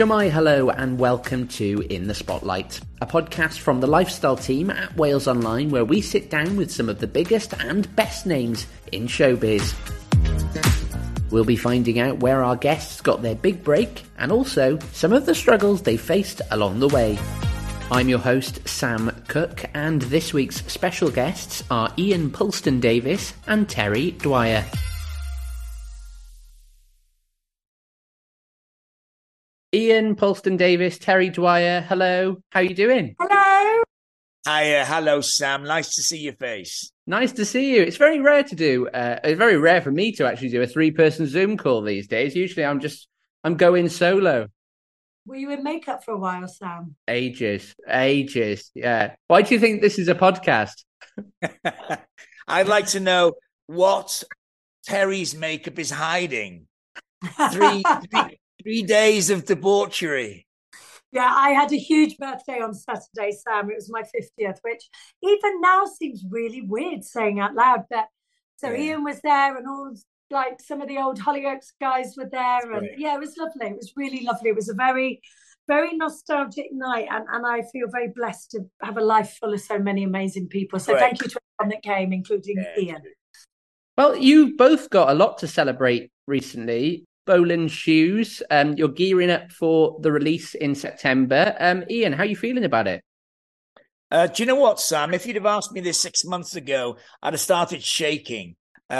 Shemai, hello, and welcome to In the Spotlight, a podcast from the lifestyle team at Wales Online where we sit down with some of the biggest and best names in showbiz. We'll be finding out where our guests got their big break and also some of the struggles they faced along the way. I'm your host, Sam Cook, and this week's special guests are Ian Puleston-Davies and Terri Dwyer. Ian Pulston Davis, Terri Dwyer, hello. How you doing? Hello. Hi, uh, hello, Sam. Nice to see your face. Nice to see you. It's very rare to do. Uh, it's very rare for me to actually do a three-person Zoom call these days. Usually, I'm just I'm going solo. Were you in makeup for a while, Sam? Ages, ages. Yeah. Why do you think this is a podcast? I'd like to know what Terri's makeup is hiding. Three, three, three days of debauchery. Yeah, I had a huge birthday on Saturday, Sam. It was my 50th, which even now seems really weird saying out loud. But so yeah. Ian was there and all like some of the old Hollyoaks guys were there. and yeah, it was lovely. It was really lovely. It was a very, very nostalgic night. And, and I feel very blessed to have a life full of so many amazing people. So Great. thank you to everyone that came, including yeah. Ian. Well, you both got a lot to celebrate recently. Bolan's Shoes. Um, you're gearing up for the release in September. Um, Ian, how are you feeling about it? Uh, do you know what, Sam? If you'd have asked me this six months ago, I'd have started shaking uh,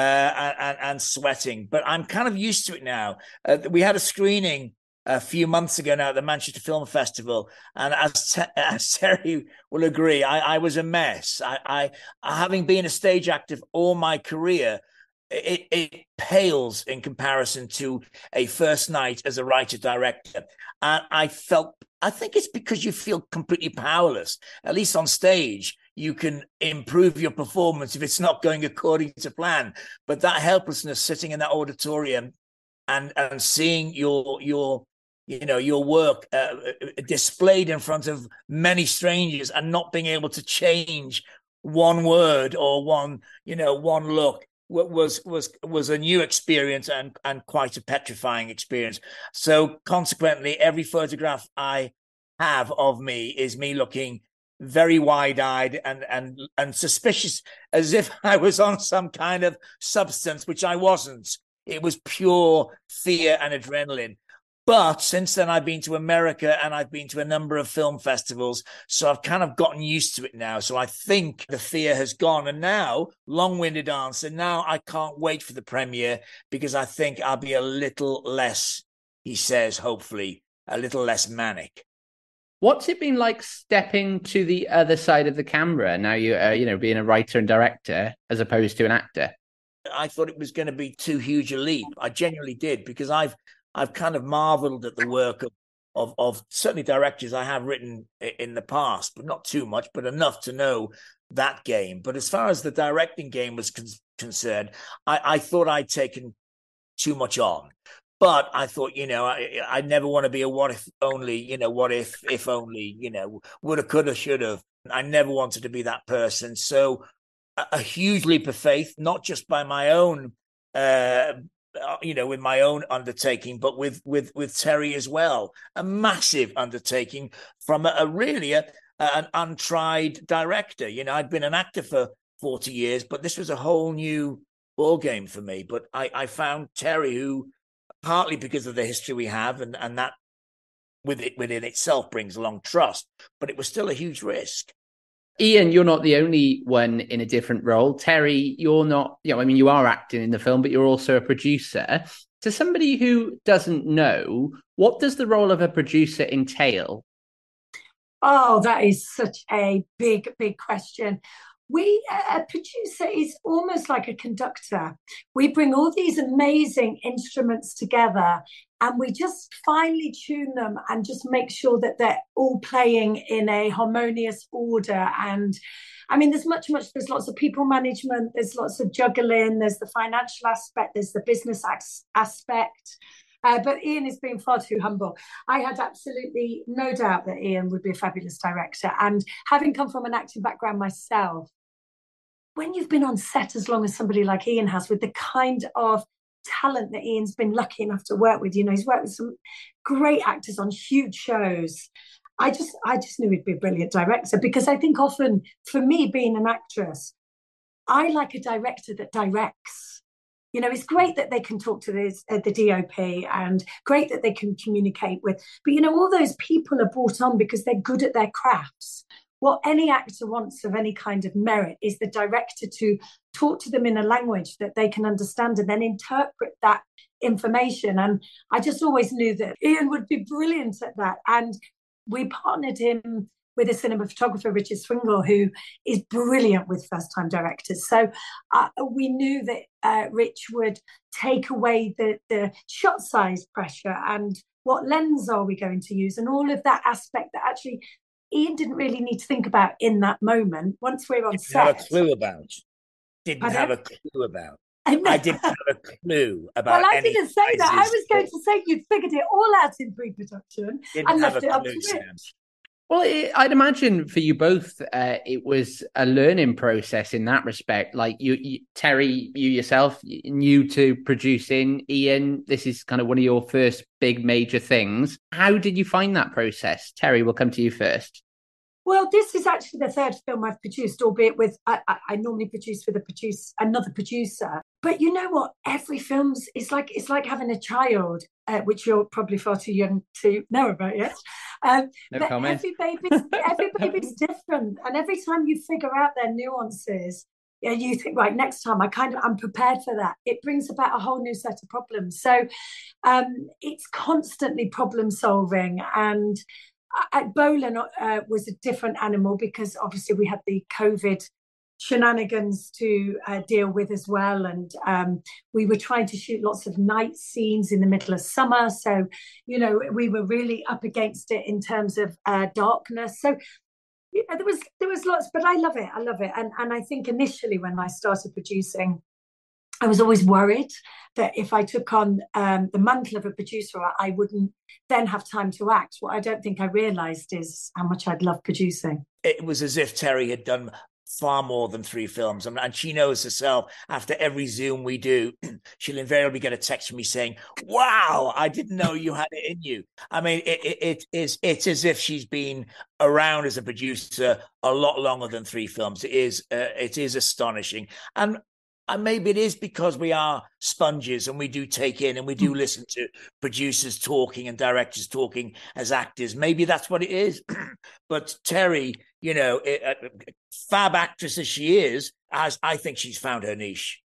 and, and, sweating. But I'm kind of used to it now. Uh, we had a screening a few months ago now at the Manchester Film Festival, and as, te- as Terri will agree, I, I was a mess. I, I, having been a stage actor all my career, it, it pales in comparison to a first night as a writer director. And I felt, I think it's because you feel completely powerless, at least on stage. You can improve your performance if it's not going according to plan. But that helplessness sitting in that auditorium and, and seeing your, your, you know your work uh, displayed in front of many strangers and not being able to change one word or one you know one look was was was a new experience and and quite a petrifying experience. So consequently, every photograph I have of me is me looking very wide-eyed and and and suspicious, as if I was on some kind of substance, which I wasn't. It was pure fear and adrenaline. But since then, I've been to America and I've been to a number of film festivals. So I've kind of gotten used to it now. So I think the fear has gone. And now, long winded answer, now I can't wait for the premiere because I think I'll be a little less, he says, hopefully, a little less manic. What's it been like stepping to the other side of the camera now you uh, you know being a writer and director as opposed to an actor? I thought it was going to be too huge a leap. I genuinely did because I've I've kind of marveled at the work of, of, of certainly directors I have written in the past, but not too much, but enough to know that game. But as far as the directing game was con- concerned, I, I thought I'd taken too much on. But I thought, you know, I, I never want to be a what if only, you know, what if, if only, you know, woulda, coulda, should have. I never wanted to be that person. So a, a huge leap of faith, not just by my own uh, uh, you know, with my own undertaking, but with with with Terri as well, a massive undertaking from a, a really a, an untried director. You know, I'd been an actor for forty years, but this was a whole new ball game for me. But I, I found Terri, who partly because of the history we have, and and that with it within itself brings along trust, but it was still a huge risk. Ian, you're not the only one in a different role. Terri, you're not, you know, I mean, you are acting in the film, but you're also a producer. To somebody who doesn't know, what does the role of a producer entail? Oh, that is such a big, big question we a producer is almost like a conductor we bring all these amazing instruments together and we just finely tune them and just make sure that they're all playing in a harmonious order and i mean there's much much there's lots of people management there's lots of juggling there's the financial aspect there's the business aspect uh, but Ian is being far too humble. I had absolutely no doubt that Ian would be a fabulous director. And having come from an acting background myself, when you've been on set as long as somebody like Ian has, with the kind of talent that Ian's been lucky enough to work with. You know, he's worked with some great actors on huge shows. I just I just knew he'd be a brilliant director because I think often for me being an actress, I like a director that directs. You know, it's great that they can talk to this, uh, the DOP and great that they can communicate with, but you know, all those people are brought on because they're good at their crafts. What any actor wants of any kind of merit is the director to talk to them in a language that they can understand and then interpret that information. And I just always knew that Ian would be brilliant at that. And we partnered him with a cinematographer, Richard Swingle, who is brilliant with first time directors. So uh, we knew that uh, Rich would take away the, the shot size pressure and what lens are we going to use and all of that aspect that actually Ian didn't really need to think about in that moment. Once we're on didn't set, have a clue about. Didn't have a clue about. I, I didn't have a clue about. Well, I didn't say that. I was going to say you'd figured it all out in pre-production and left it up to Rich. Well, it, I'd imagine for you both, uh, it was a learning process in that respect. Like you, you, Terri, you yourself, new to producing. Ian, this is kind of one of your first big major things. How did you find that process? Terri, we'll come to you first. Well, this is actually the third film I've produced, albeit with I, I, I normally produce with a produce another producer. But you know what? Every film's it's like it's like having a child, uh, which you're probably far too young to know about yet. Um, no but comment. every baby's every baby's different, and every time you figure out their nuances, yeah, you think right next time I kind of I'm prepared for that. It brings about a whole new set of problems. So um, it's constantly problem solving and at uh, was a different animal because obviously we had the COVID shenanigans to uh, deal with as well. And um, we were trying to shoot lots of night scenes in the middle of summer. So, you know, we were really up against it in terms of uh, darkness. So, you know, there was there was lots, but I love it. I love it. And and I think initially when I started producing, I was always worried that if I took on um, the mantle of a producer, I wouldn't then have time to act. What I don't think I realised is how much I'd love producing. It was as if Terri had done far more than three films. And she knows herself after every Zoom we do, she'll invariably get a text from me saying, Wow, I didn't know you had it in you. I mean, it, it, it is it's as if she's been around as a producer a lot longer than three films. It is uh, it is astonishing. And and maybe it is because we are sponges and we do take in and we do mm. listen to producers talking and directors talking as actors. Maybe that's what it is. but Terri, you know, it, uh, fab actress as she is, as I think she's found her niche.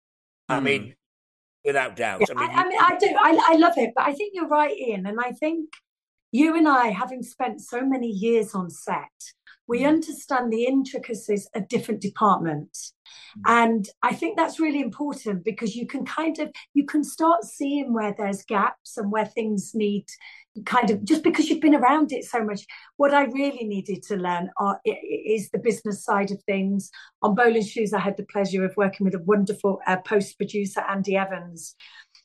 I mm. mean, without doubt. Yeah, I mean, I, I, mean, I do. I, I love it, but I think you're right, Ian. And I think you and I, having spent so many years on set, we mm. understand the intricacies of different departments mm. and i think that's really important because you can kind of you can start seeing where there's gaps and where things need kind of just because you've been around it so much what i really needed to learn are, is the business side of things on Bolan shoes i had the pleasure of working with a wonderful uh, post producer andy evans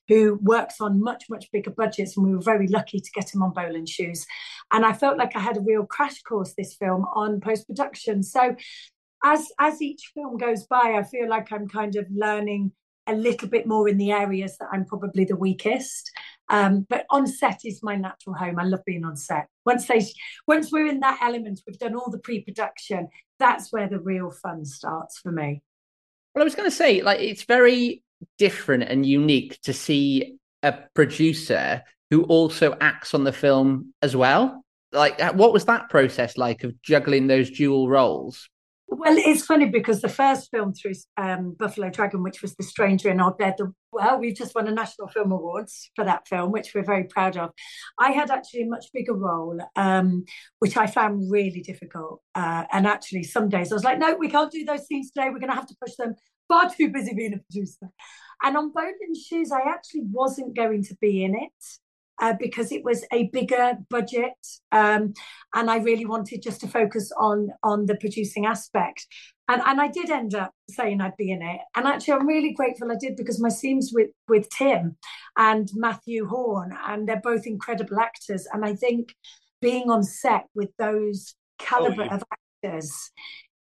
who works on much, much bigger budgets. And we were very lucky to get him on Bolan Shoes. And I felt like I had a real crash course this film on post production. So as as each film goes by, I feel like I'm kind of learning a little bit more in the areas that I'm probably the weakest. Um, but on set is my natural home. I love being on set. Once they, once we're in that element, we've done all the pre-production. That's where the real fun starts for me. Well, I was going to say, like, it's very different and unique to see a producer who also acts on the film as well. Like, uh, what was that process like of juggling those dual roles? Well, it's funny because the first film through um, Buffalo Dragon, which was The Stranger in Our Bed, well, we've just won a National Film Awards for that film, which we're very proud of. I had actually a much bigger role, um, which I found really difficult. Uh, and actually, some days I was like, no, we can't do those scenes today. We're going to have to push them far too busy being a producer. And on Bolan Shoes, I actually wasn't going to be in it. Uh, because it was a bigger budget, um, and I really wanted just to focus on on the producing aspect, and and I did end up saying I'd be in it, and actually I'm really grateful I did because my scenes with with Tim and Mathew Horne, and they're both incredible actors, and I think being on set with those caliber oh, yeah. of actors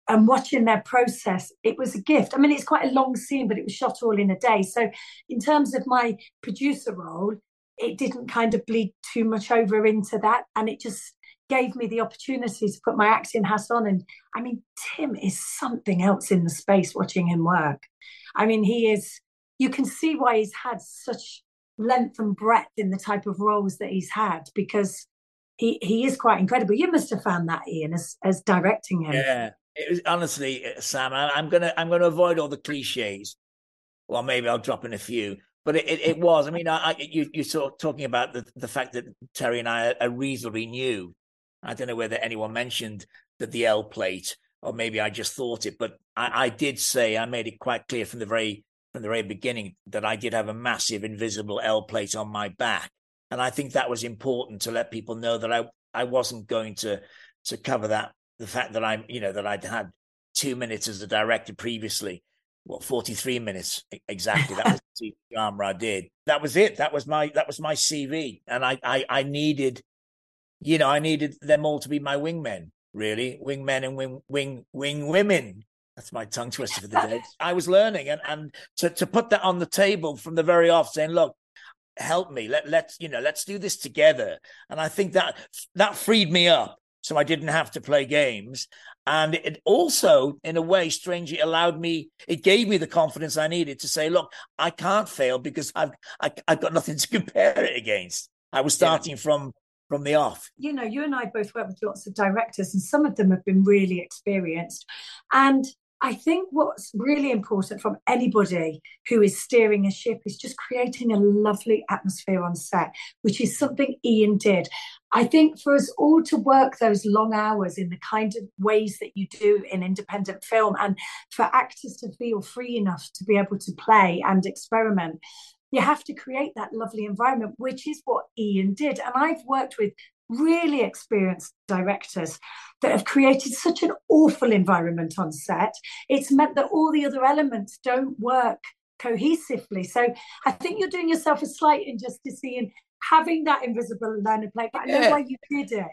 and watching their process, it was a gift. I mean, it's quite a long scene, but it was shot all in a day. So, in terms of my producer role, it didn't kind of bleed too much over into that. And it just gave me the opportunity to put my acting hat on. And I mean, Tim is something else in the space watching him work. I mean, he is, you can see why he's had such length and breadth in the type of roles that he's had because he, he is quite incredible. You must have found that, Ian, as, as directing him. Yeah, it was honestly, uh, Sam. I, am gonna I'm gonna avoid all the cliches. Well, maybe I'll drop in a few, but it, it, it was. I mean, I, I, you you saw talking about the the fact that Terry and I are reasonably new. I don't know whether anyone mentioned that the L plate, or maybe I just thought it, but I, I did say I made it quite clear from the very from the very beginning that I did have a massive invisible L plate on my back, and I think that was important to let people know that I I wasn't going to to cover that the fact that I'm, you know, that I'd had two minutes as a director previously. What, 43 minutes exactly. That was the drama I did. That was it. That was my that was my CV. And I I, I needed, you know, I needed them all to be my wingmen, really. Wingmen and wing wing wing women. That's my tongue twister for the day. I was learning and, and to, to put that on the table from the very off, saying, look, help me. Let let's you know, let's do this together. And I think that that freed me up so I didn't have to play games. And it also, in a way, strangely allowed me, it gave me the confidence I needed to say, look, I can't fail because I've, I, have i have got nothing to compare it against. I was starting yeah. from from the off. You know, you and I both work with lots of directors, and some of them have been really experienced. And I think what's really important from anybody who is steering a ship is just creating a lovely atmosphere on set, which is something Ian did. I think for us all to work those long hours in the kind of ways that you do in independent film, and for actors to feel free enough to be able to play and experiment, you have to create that lovely environment, which is what Ian did. And I've worked with really experienced directors that have created such an awful environment on set. It's meant that all the other elements don't work cohesively. So I think you're doing yourself a slight injustice in having that invisible of play, but I know yeah. why you did it.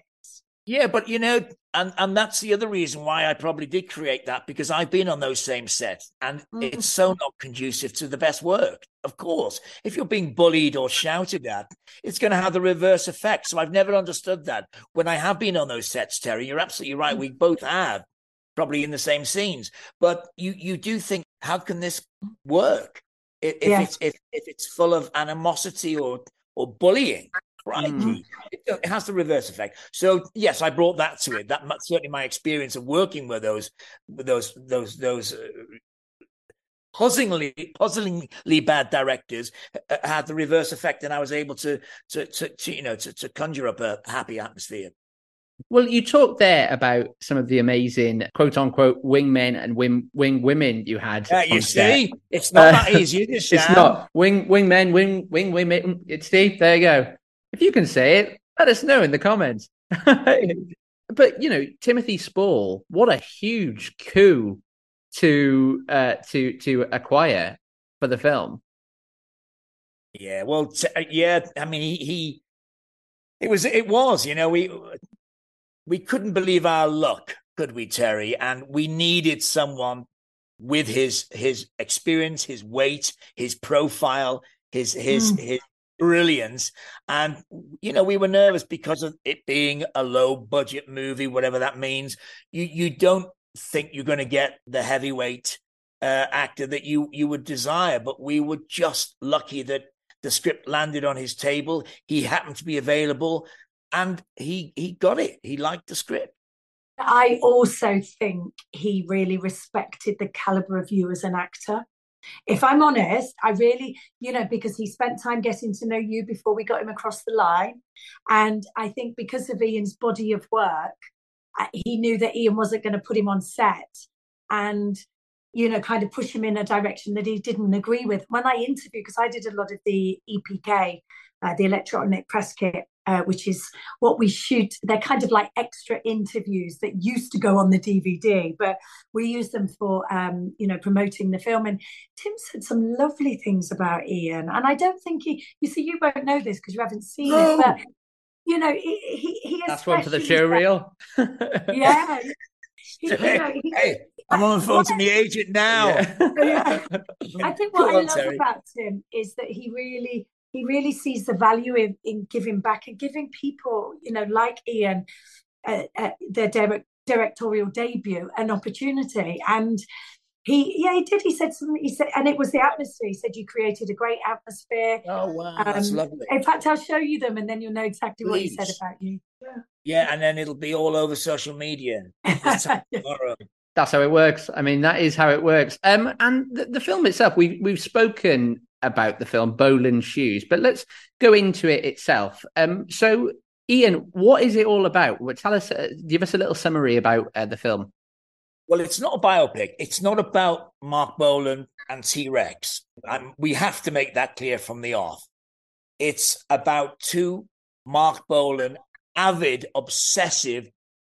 Yeah, but you know, and and that's the other reason why I probably did create that because I've been on those same sets, and mm. it's so not conducive to the best work. Of course, if you're being bullied or shouted at, it's going to have the reverse effect. So I've never understood that. When I have been on those sets, Terri, you're absolutely right. Mm. We both have, probably in the same scenes, but you you do think, how can this work? If, if it's if, if it's full of animosity or or bullying, Crikey. Mm. It, has the reverse effect. So yes, I brought that to it. That certainly my experience of working with those, with those, those, those uh, puzzlingly, puzzlingly bad directors uh, had the reverse effect, and I was able to, to, to, to you know, to, to conjure up a happy atmosphere. Well, you talked there about some of the amazing quote unquote wingmen and wing wing women you had. Yeah, you see, it's not uh, that easy. It's not wing wingmen, wing wing women. It's Steve. There you go. If you can say it, let us know in the comments. but you know, Timothy Spall, what a huge coup to uh, to to acquire for the film. Yeah, well, t- uh, yeah. I mean, he, he it was it was you know we we couldn't believe our luck, could we, Terri? And we needed someone with his his experience, his weight, his profile, his his mm. his brilliance. And, you know, we were nervous because of it being a low budget movie, whatever that means. You, you don't think you're going to get the heavyweight uh, actor that you, you would desire, but we were just lucky that the script landed on his table. He happened to be available and he, he got it. He liked the script. I also think he really respected the caliber of you as an actor if I'm honest, I really, you know, because he spent time getting to know you before we got him across the line. And I think because of Ian's body of work, he knew that Ian wasn't going to put him on set and, you know, kind of push him in a direction that he didn't agree with. When I interviewed, because I did a lot of the EPK, uh, the electronic press kit uh, which is what we shoot. They're kind of like extra interviews that used to go on the DVD, but we use them for, um, you know, promoting the film. And Tim said some lovely things about Ian. And I don't think he, you see, you won't know this because you haven't seen no. it, but, you know, he, he, he That's one for the show reel. yeah. He- you know, he- hey, I'm on the phone to the agent now. Yeah. I think Go what I on, love Terri. about him is that he really he really sees the value in, in giving back and giving people, you know, like Ian, uh, uh, their direct, directorial debut, an opportunity. And he, yeah, he did. He said something. He said, and it was the atmosphere. He said you created a great atmosphere. Oh wow, that's Um, lovely. In fact, I'll show you them, and then you'll know exactly what he said about you. Yeah, and then it'll be all over social media this time Yeah. tomorrow. That's how it works. I mean, that is how it works. Um, and the, the film itself, we've we've spoken about the film Bolan's Shoes, but let's go into it itself. Um, so Ian, what is it all about? Well, Tell us, uh, give us a little summary about uh, the film. Well, it's not a biopic. It's not about Marc Bolan and T Rex. Um, we have to make that clear from the off. It's about two Marc Bolan, avid, obsessive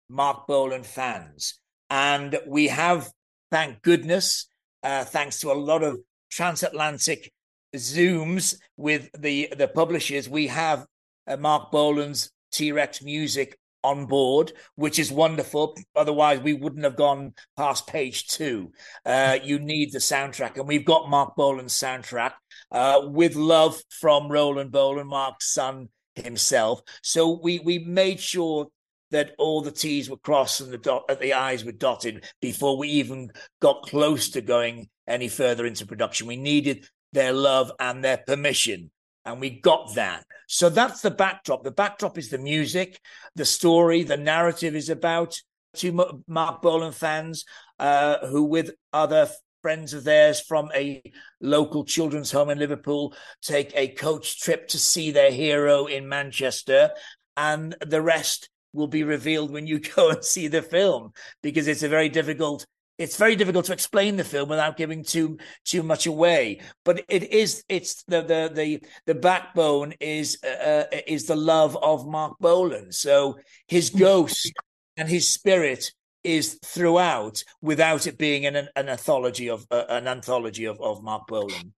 Marc Bolan fans. And we have, thank goodness, uh, thanks to a lot of transatlantic Zooms with the, the publishers, we have uh, Marc Bolan's T Rex music on board, which is wonderful. Otherwise, we wouldn't have gone past page two. Uh, you need the soundtrack, and we've got Marc Bolan's soundtrack uh, with love from Rolan Bolan, Marc's son himself. So we we made sure that all the T's were crossed and the dot, uh, the I's were dotted before we even got close to going any further into production. We needed their love and their permission, and we got that. So that's the backdrop. The backdrop is the music, the story, the narrative is about two Marc Bolan fans uh, who, with other friends of theirs from a local children's home in Liverpool, take a coach trip to see their hero in Manchester, and the rest will be revealed when you go and see the film because it's a very difficult it's very difficult to explain the film without giving too too much away but it is it's the the the, the backbone is uh, is the love of marc bolan so his ghost and his spirit is throughout without it being an an anthology of uh, an anthology of, of marc bolan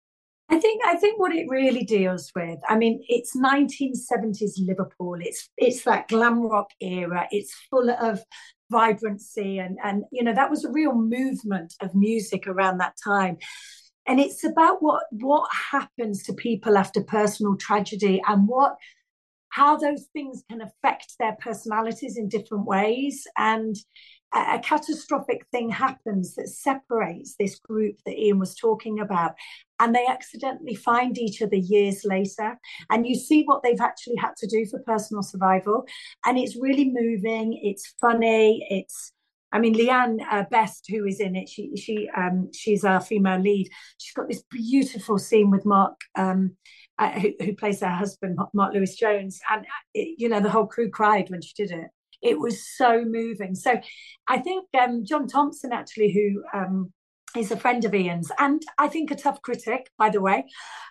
I think I think what it really deals with, I mean, it's 1970s Liverpool. It's it's that glam rock era. It's full of vibrancy and and you know that was a real movement of music around that time. And it's about what what happens to people after personal tragedy and what how those things can affect their personalities in different ways and a, catastrophic thing happens that separates this group that Ian was talking about and they accidentally find each other years later and you see what they've actually had to do for personal survival and it's really moving it's funny it's I mean, Leanne uh, Best, who is in it, she she um, she's our female lead. She's got this beautiful scene with Mark, um, uh, who, who plays her husband, Mark Lewis Jones, and uh, you know the whole crew cried when she did it. It was so moving. So, I think um, John Thompson actually, who um, is a friend of Ian's, and I think a tough critic, by the way.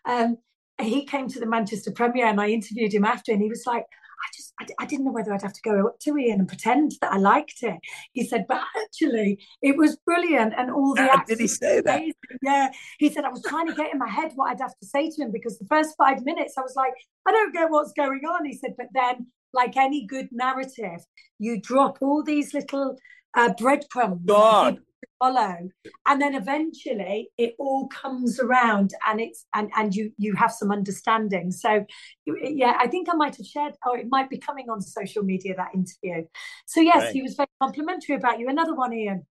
Um, he came to the Manchester premiere, and I interviewed him after, and he was like. I just, I, I, didn't know whether I'd have to go up to Ian and pretend that I liked it. He said, but actually, it was brilliant, and all the Uh, did he say that? amazing. Yeah, he said I was trying to get in my head what I'd have to say to him because the first five minutes I was like, I don't get what's going on. He said, but then, like any good narrative, you drop all these little uh, breadcrumbs God. to follow, and then eventually it all comes around, and it's and and you you have some understanding. So, yeah, I think I might have shared, or it might be coming on social media that interview. So yes, Right. he was very complimentary about you. Another one, Ian.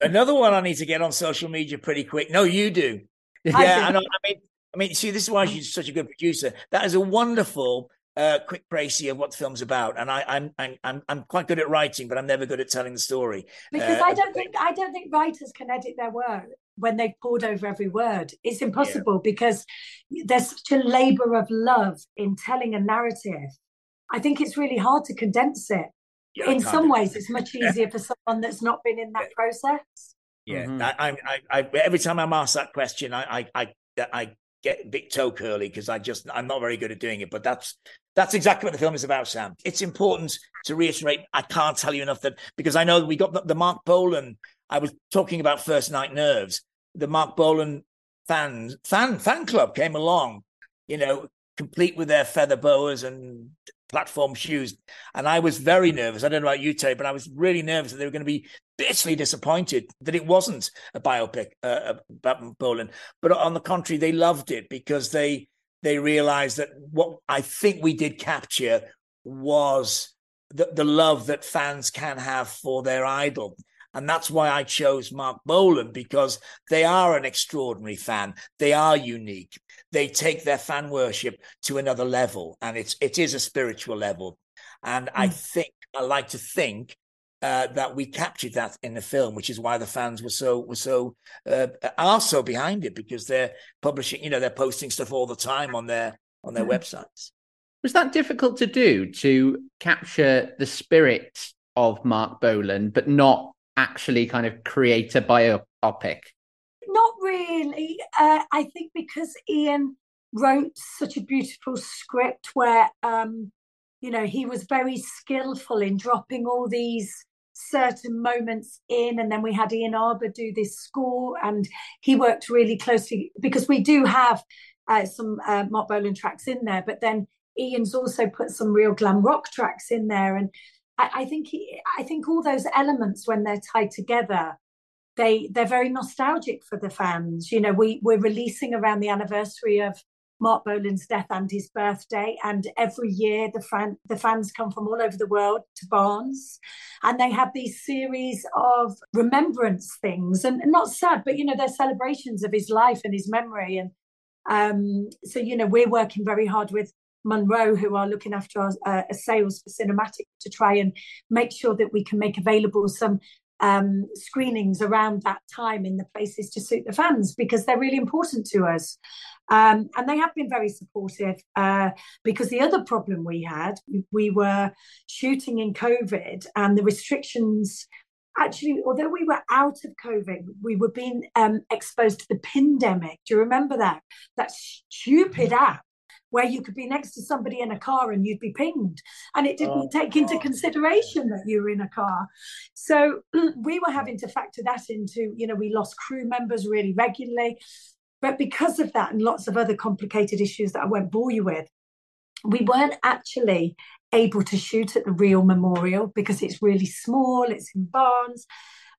Another one I need to get on social media pretty quick. No, you do. I Yeah, do. I know. I mean, I mean, see, this is why she's such a good producer. That is a wonderful, uh, quick précis of what the film's about. And I, I'm, I'm, I'm, I'm quite good at writing, but I'm never good at telling the story. because Uh, I don't think I don't think writers can edit their work when they've poured over every word. It's impossible because there's such a labor of love in telling a narrative. I think it's really hard to condense it. Yeah, in some do- ways, it's much easier for someone that's not been in that process. Yeah, Mhm. I, I, I, I, every time I'm asked that question, I, I, I, I get bit toe curly because I just, I'm not very good at doing it. But that's, that's exactly what the film is about, Sam. It's important to reiterate. I can't tell you enough that because I know we got the, the Marc Bolan. I was talking about First Night Nerves. The Marc Bolan fan fan fan club came along, you know, complete with their feather boas and platform shoes. And I was very nervous. I don't know about you, Terry, but I was really nervous that they were going to be bitterly disappointed that it wasn't a biopic uh, about Bolan. But on the contrary, they loved it because they they realized that what I think we did capture was the, the love that fans can have for their idol. And that's why I chose Marc Bolan because they are an extraordinary fan. They are unique. They take their fan worship to another level, and it's it is a spiritual level. And mm. I think I like to think uh, that we captured that in the film, which is why the fans were so were so uh, are so behind it because they're publishing, you know, they're posting stuff all the time on their on their mm. websites. Was that difficult to do to capture the spirit of Marc Bolan, but not actually kind of create a biopic? Really. Uh, I think because Ian wrote such a beautiful script where, um, you know, he was very skillful in dropping all these certain moments in and then we had ian arbor do this score and he worked really closely because we do have uh, some uh, marc bolan tracks in there but then ian's also put some real glam rock tracks in there and I, I think he, I think all those elements when they're tied together, they they're very nostalgic for the fans. You know, we we're releasing around the anniversary of Marc Bolan's death and his birthday, and every year the fan the fans come from all over the world to Barnes, and they have these series of remembrance things, and, and not sad, but you know they're celebrations of his life and his memory, and um, so you know we're working very hard with Monroe, who are looking after our uh, sales for cinematic, to try and make sure that we can make available some um, screenings around that time in the places to suit the fans because they're really important to us. Um, and they have been very supportive uh, because the other problem we had, we were shooting in COVID and the restrictions. Actually, although we were out of COVID, we were being um, exposed to the pandemic. Do you remember that? That stupid app where you could be next to somebody in a car and you'd be pinged. And it didn't oh, take into consideration that you were in a car. So we were having to factor that into, you know, we lost crew members really regularly. But because of that and lots of other complicated issues that I won't bore you with, we weren't actually able to shoot at the real memorial because it's really small, it's in Barnes.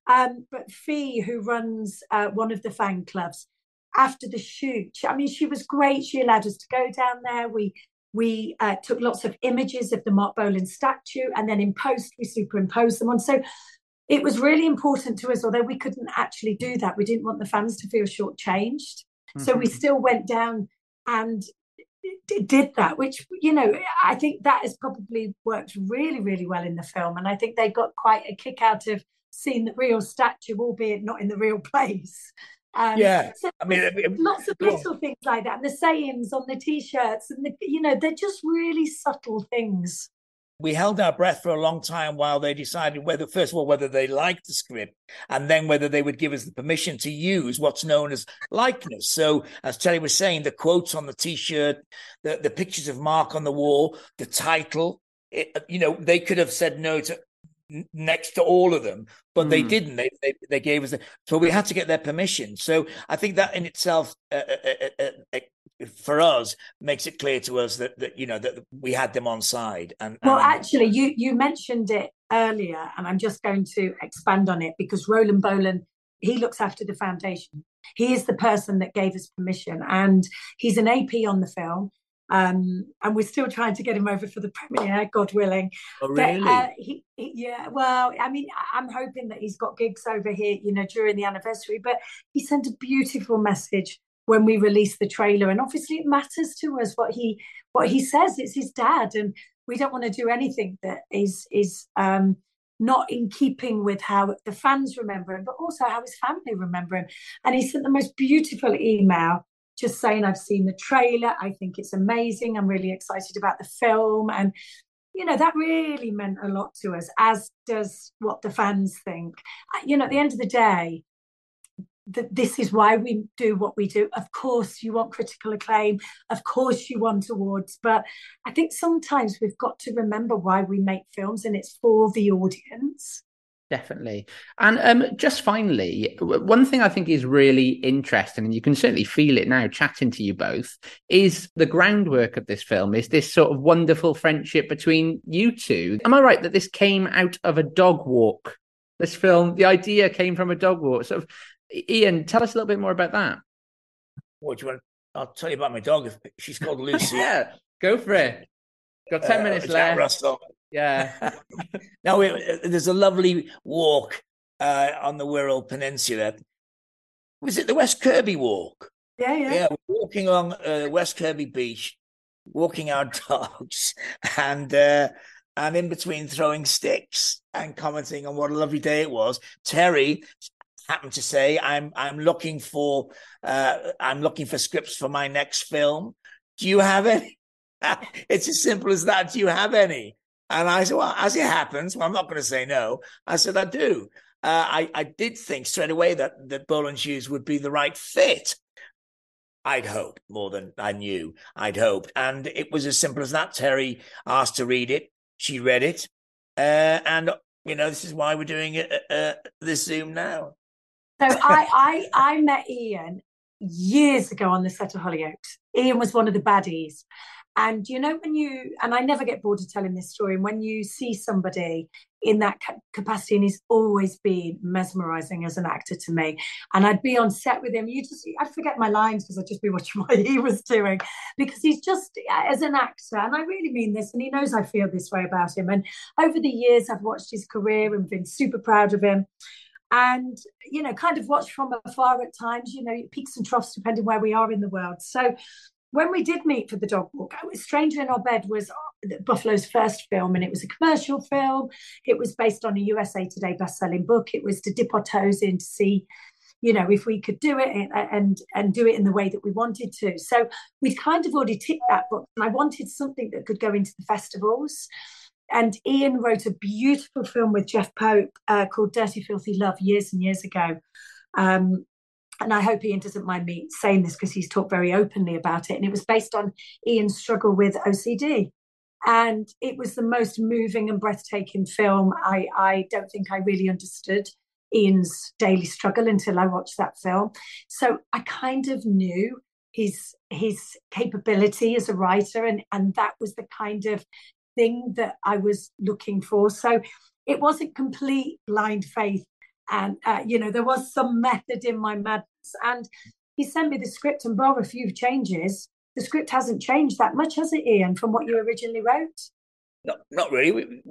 Um, but Fee, who runs uh, one of the fan clubs, after the shoot. I mean, she was great. She allowed us to go down there. We we uh, took lots of images of the Marc Bolan statue, and then in post we superimposed them on. So it was really important to us, although we couldn't actually do that. We didn't want the fans to feel shortchanged, mm-hmm. so we mm-hmm. still went down and did that which you know i think that has probably worked really really well in the film and i think they got quite a kick out of seeing the real statue albeit not in the real place um, yeah, so I mean, lots of little things like that, and the sayings on the t-shirts, and the, you know, they're just really subtle things. We held our breath for a long time while they decided whether, first of all, whether they liked the script, and then whether they would give us the permission to use what's known as likeness. So, as Terri was saying, the quotes on the t-shirt, the, the pictures of Marc on the wall, the title. It, you know, they could have said no to next to all of them, but mm. they hmm. didn't. They, they, they gave us the, so we had to get their permission. So I think that in itself, uh, uh, uh, uh, uh for us, makes it clear to us that that you know that we had them on side. And well, actually, you you mentioned it earlier, and I'm just going to expand on it because Rolan Bolan he looks after the foundation. He is the person that gave us permission, and he's an AP on the film. Um, and we're still trying to get him over for the premiere, God willing. Oh, really? But, uh, he, he, yeah. Well, I mean, I'm hoping that he's got gigs over here, you know, during the anniversary. But he sent a beautiful message when we released the trailer, and obviously it matters to us what he what he says. It's his dad, and we don't want to do anything that is is um, not in keeping with how the fans remember him, but also how his family remember him. And he sent the most beautiful email just saying I've seen the trailer. I think it's amazing. I'm really excited about the film. And, you know, that really meant a lot to us, as does what the fans think. You know, at the end of the day, this is why we do what we do. Of course, you want critical acclaim. Of course, you want awards. But I think sometimes we've got to remember why we make films, and it's for the audience. Definitely. And um, just finally, one thing I think is really interesting, and you can certainly feel it now chatting to you both, is the groundwork of this film is this sort of wonderful friendship between you two. Am I right that this came out of a dog walk? This film, the idea came from a dog walk. Sort of, Ian, tell us a little bit more about that. What do you want? I'll tell you about my dog. She's called Lucy. yeah, go for it. Got ten uh, minutes left. Russell. Yeah. now there's a lovely walk uh, on the Wirral Peninsula. Was it the West Kirby Walk? Yeah, yeah. Yeah, walking along uh, West Kirby Beach, walking our dogs, and uh, and in between throwing sticks and commenting on what a lovely day it was. Terri happened to say, "I'm I'm looking for uh, I'm looking for scripts for my next film. Do you have any?" it's as simple as that. Do you have any? And I said, well, as it happens, well, I'm not going to say no. I said, I do. Uh, I, I did think straight away that, that Bowl Shoes would be the right fit. I'd hoped more than I knew. I'd hoped. And it was as simple as that. Terri asked to read it. She read it. Uh, and, you know, this is why we're doing it, uh, uh this Zoom now. So I, I, I met Ian years ago on the set of Hollyoaks. Ian was one of the baddies. And you know, when you, and I never get bored of telling this story, and when you see somebody in that capacity, and he's always been mesmerizing as an actor to me. And I'd be on set with him, you just, I'd forget my lines because I'd just be watching what he was doing because he's just, as an actor, and I really mean this, and he knows I feel this way about him. And over the years, I've watched his career and been super proud of him and you know kind of watch from afar at times you know peaks and troughs depending where we are in the world so when we did meet for the dog walk, Stranger in Our Bed was uh, Buffalo's first film, and it was a commercial film. It was based on a USA Today best-selling book. It was to dip our toes in to see, you know, if we could do it and and, do it in the way that we wanted to. So we'd kind of already ticked that book, and I wanted something that could go into the festivals. And Ian wrote a beautiful film with Jeff Pope uh, called Dirty Filthy Love years and years ago. Um, and I hope Ian doesn't mind me saying this because he's talked very openly about it. And it was based on Ian's struggle with OCD. And it was the most moving and breathtaking film. I, I don't think I really understood Ian's daily struggle until I watched that film. So I kind of knew his his capability as a writer, and and that was the kind of thing that I was looking for. So it wasn't complete blind faith and uh, you know there was some method in my madness and he sent me the script and bar a few changes the script hasn't changed that much has it ian from what you originally wrote? Not, not really.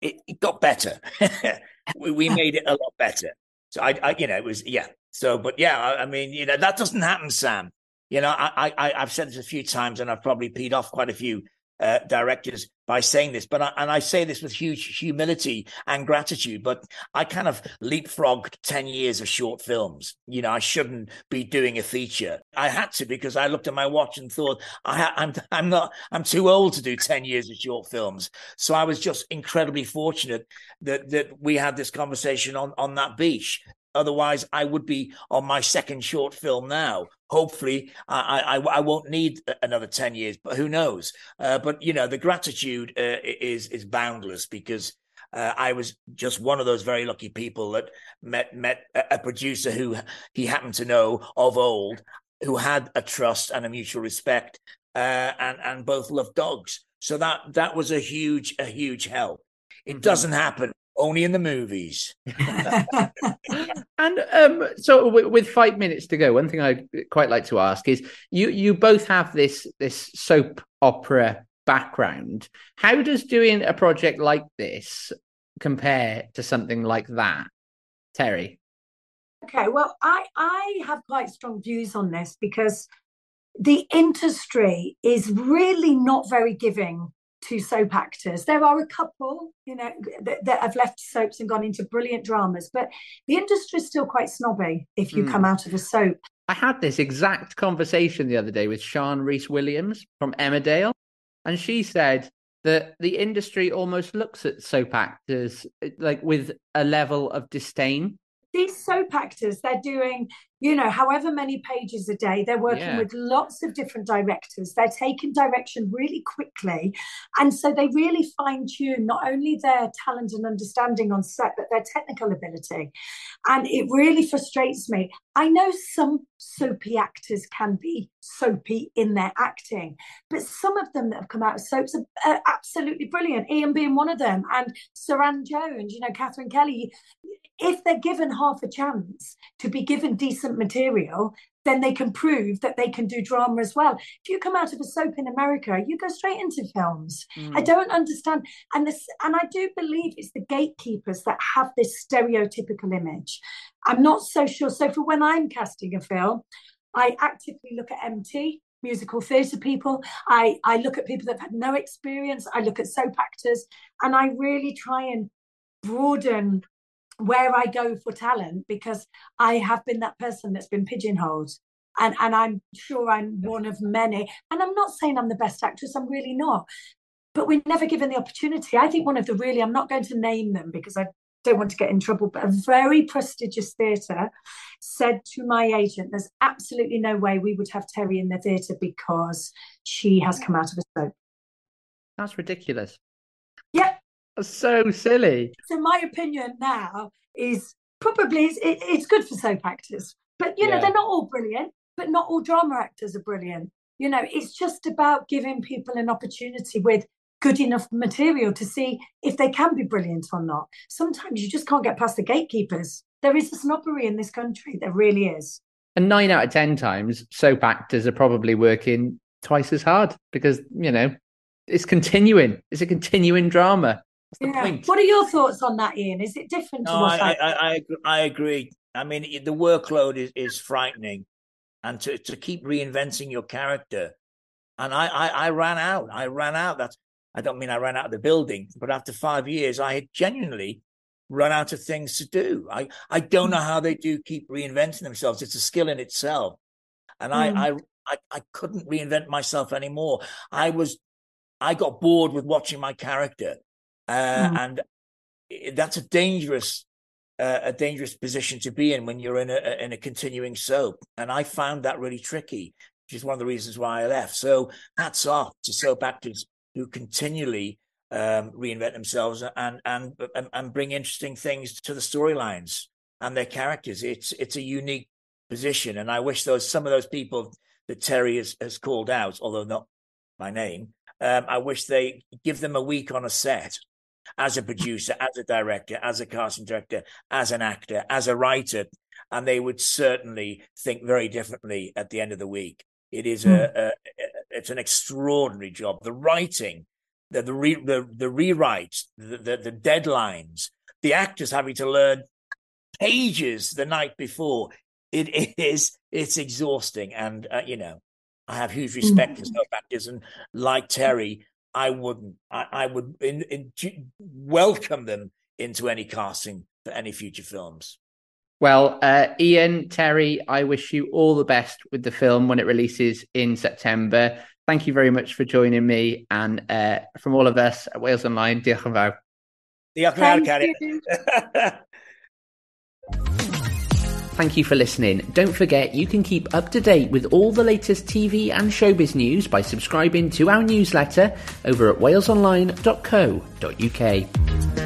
It, it got better. We, we made it a lot better. So I, I you know it was yeah. So but yeah I, I mean you know that doesn't happen sam. You know I, I i've said this a few times and i've probably peed off quite a few uh, directors by saying this, but I, and I say this with huge humility and gratitude. But I kind of leapfrogged ten years of short films. You know, I shouldn't be doing a feature. I had to because I looked at my watch and thought I, I'm I'm not I'm too old to do ten years of short films. So I was just incredibly fortunate that that we had this conversation on on that beach. Otherwise, I would be on my second short film now. Hopefully, I I, I won't need another ten years, but who knows? Uh, but you know, the gratitude uh, is is boundless because uh, I was just one of those very lucky people that met met a producer who he happened to know of old, who had a trust and a mutual respect, uh, and and both loved dogs. So that that was a huge a huge help. It mm-hmm. doesn't happen only in the movies. and um, so, w- with five minutes to go, one thing I'd quite like to ask is: you you both have this this soap opera background. How does doing a project like this compare to something like that, Terri? Okay, well, I I have quite strong views on this because the industry is really not very giving to soap actors. There are a couple, you know, that, that, have left soaps and gone into brilliant dramas, but the industry is still quite snobby if you mm. come out of a soap. I had this exact conversation the other day with Sian Reese-Williams from Emmerdale, and she said that the industry almost looks at soap actors like with a level of disdain these soap actors they're doing you know, however many pages a day. They're working Yeah. with lots of different directors. They're taking direction really quickly. And so they really fine tune not only their talent and understanding on set, but their technical ability. And it really frustrates me. I know some soapy actors can be soapy in their acting, but some of them that have come out of soaps are, are absolutely brilliant. Ian being one of them, and Suranne Jones, you know, Katherine Kelly. If they're given half a chance to be given decent material, then they can prove that they can do drama as well. If you come out of a soap in America, you go straight into films. I mm. don't understand, and this, and I do believe it's the gatekeepers that have this stereotypical image. I'm not so sure. So for when I'm casting a film, I actively look at MT musical theatre people. I I look at people that have had no experience. I look at soap actors, and I really try and broaden where I go for talent because I have been that person that's been pigeonholed. And, and I'm sure I'm one of many. And I'm not saying I'm the best actress, I'm really not. But we're never given the opportunity. I think one of the really, I'm not going to name them because I don't want to get in trouble, but a very prestigious theatre said to my agent, There's absolutely no way we would have Terri in the theatre because she has come out of a soap. That's ridiculous. Yeah. That's so silly. So my opinion now is probably it's, it, it's good for soap actors, but you know Yeah. they're not all brilliant, but not all drama actors are brilliant. You know, it's just about giving people an opportunity with good enough material to see if they can be brilliant or not. Sometimes you just can't get past the gatekeepers. There is a snobbery in this country. There really is. And nine out of 10 times, soap actors are probably working twice as hard because, you know, it's continuing. It's a continuing drama. What's the Yeah. point? What are your thoughts on that, Ian? Is it different No, what I, I, I, I, I agree. I mean, the workload is, is frightening, and to, to keep reinventing your character. And I, I, I ran out. I ran out. That's. I don't mean I ran out of the building, but after five years, I had genuinely run out of things to do. I, I don't know how they do keep reinventing themselves. It's a skill in itself, and Mm. I, I, I, I couldn't reinvent myself anymore. I was, I got bored with watching my character, uh, Mm. and that's a dangerous uh, a dangerous position to be in when you're in a in a continuing soap and i found that really tricky which is one of the reasons why i left so hats off to soap actors who continually um, reinvent themselves and, and and and bring interesting things to the storylines and their characters it's it's a unique position and i wish those some of those people that terri has, has called out although not by name um, i wish they give them a week on a set as a producer, as a director, as a casting director, as an actor, as a writer, and they would certainly think very differently at the end of the week. It is a, a it's an extraordinary job. The writing, the the re, the, the rewrites, the, the the deadlines, the actors having to learn pages the night before. It, it is it's exhausting, and uh, you know, I have huge respect for soap actors, and like Terri, I wouldn't. I, I would in, in, welcome them into any casting for any future films. Well, uh, Ian, Terri, I wish you all the best with the film when it releases in September. Thank you very much for joining me. And uh, from all of us at Wales Online, diolch yn fawr. Diolch yn fawr, Thank Cari. you. Thank you for listening. Don't forget you can keep up to date with all the latest TV and showbiz news by subscribing to our newsletter over at walesonline.co.uk.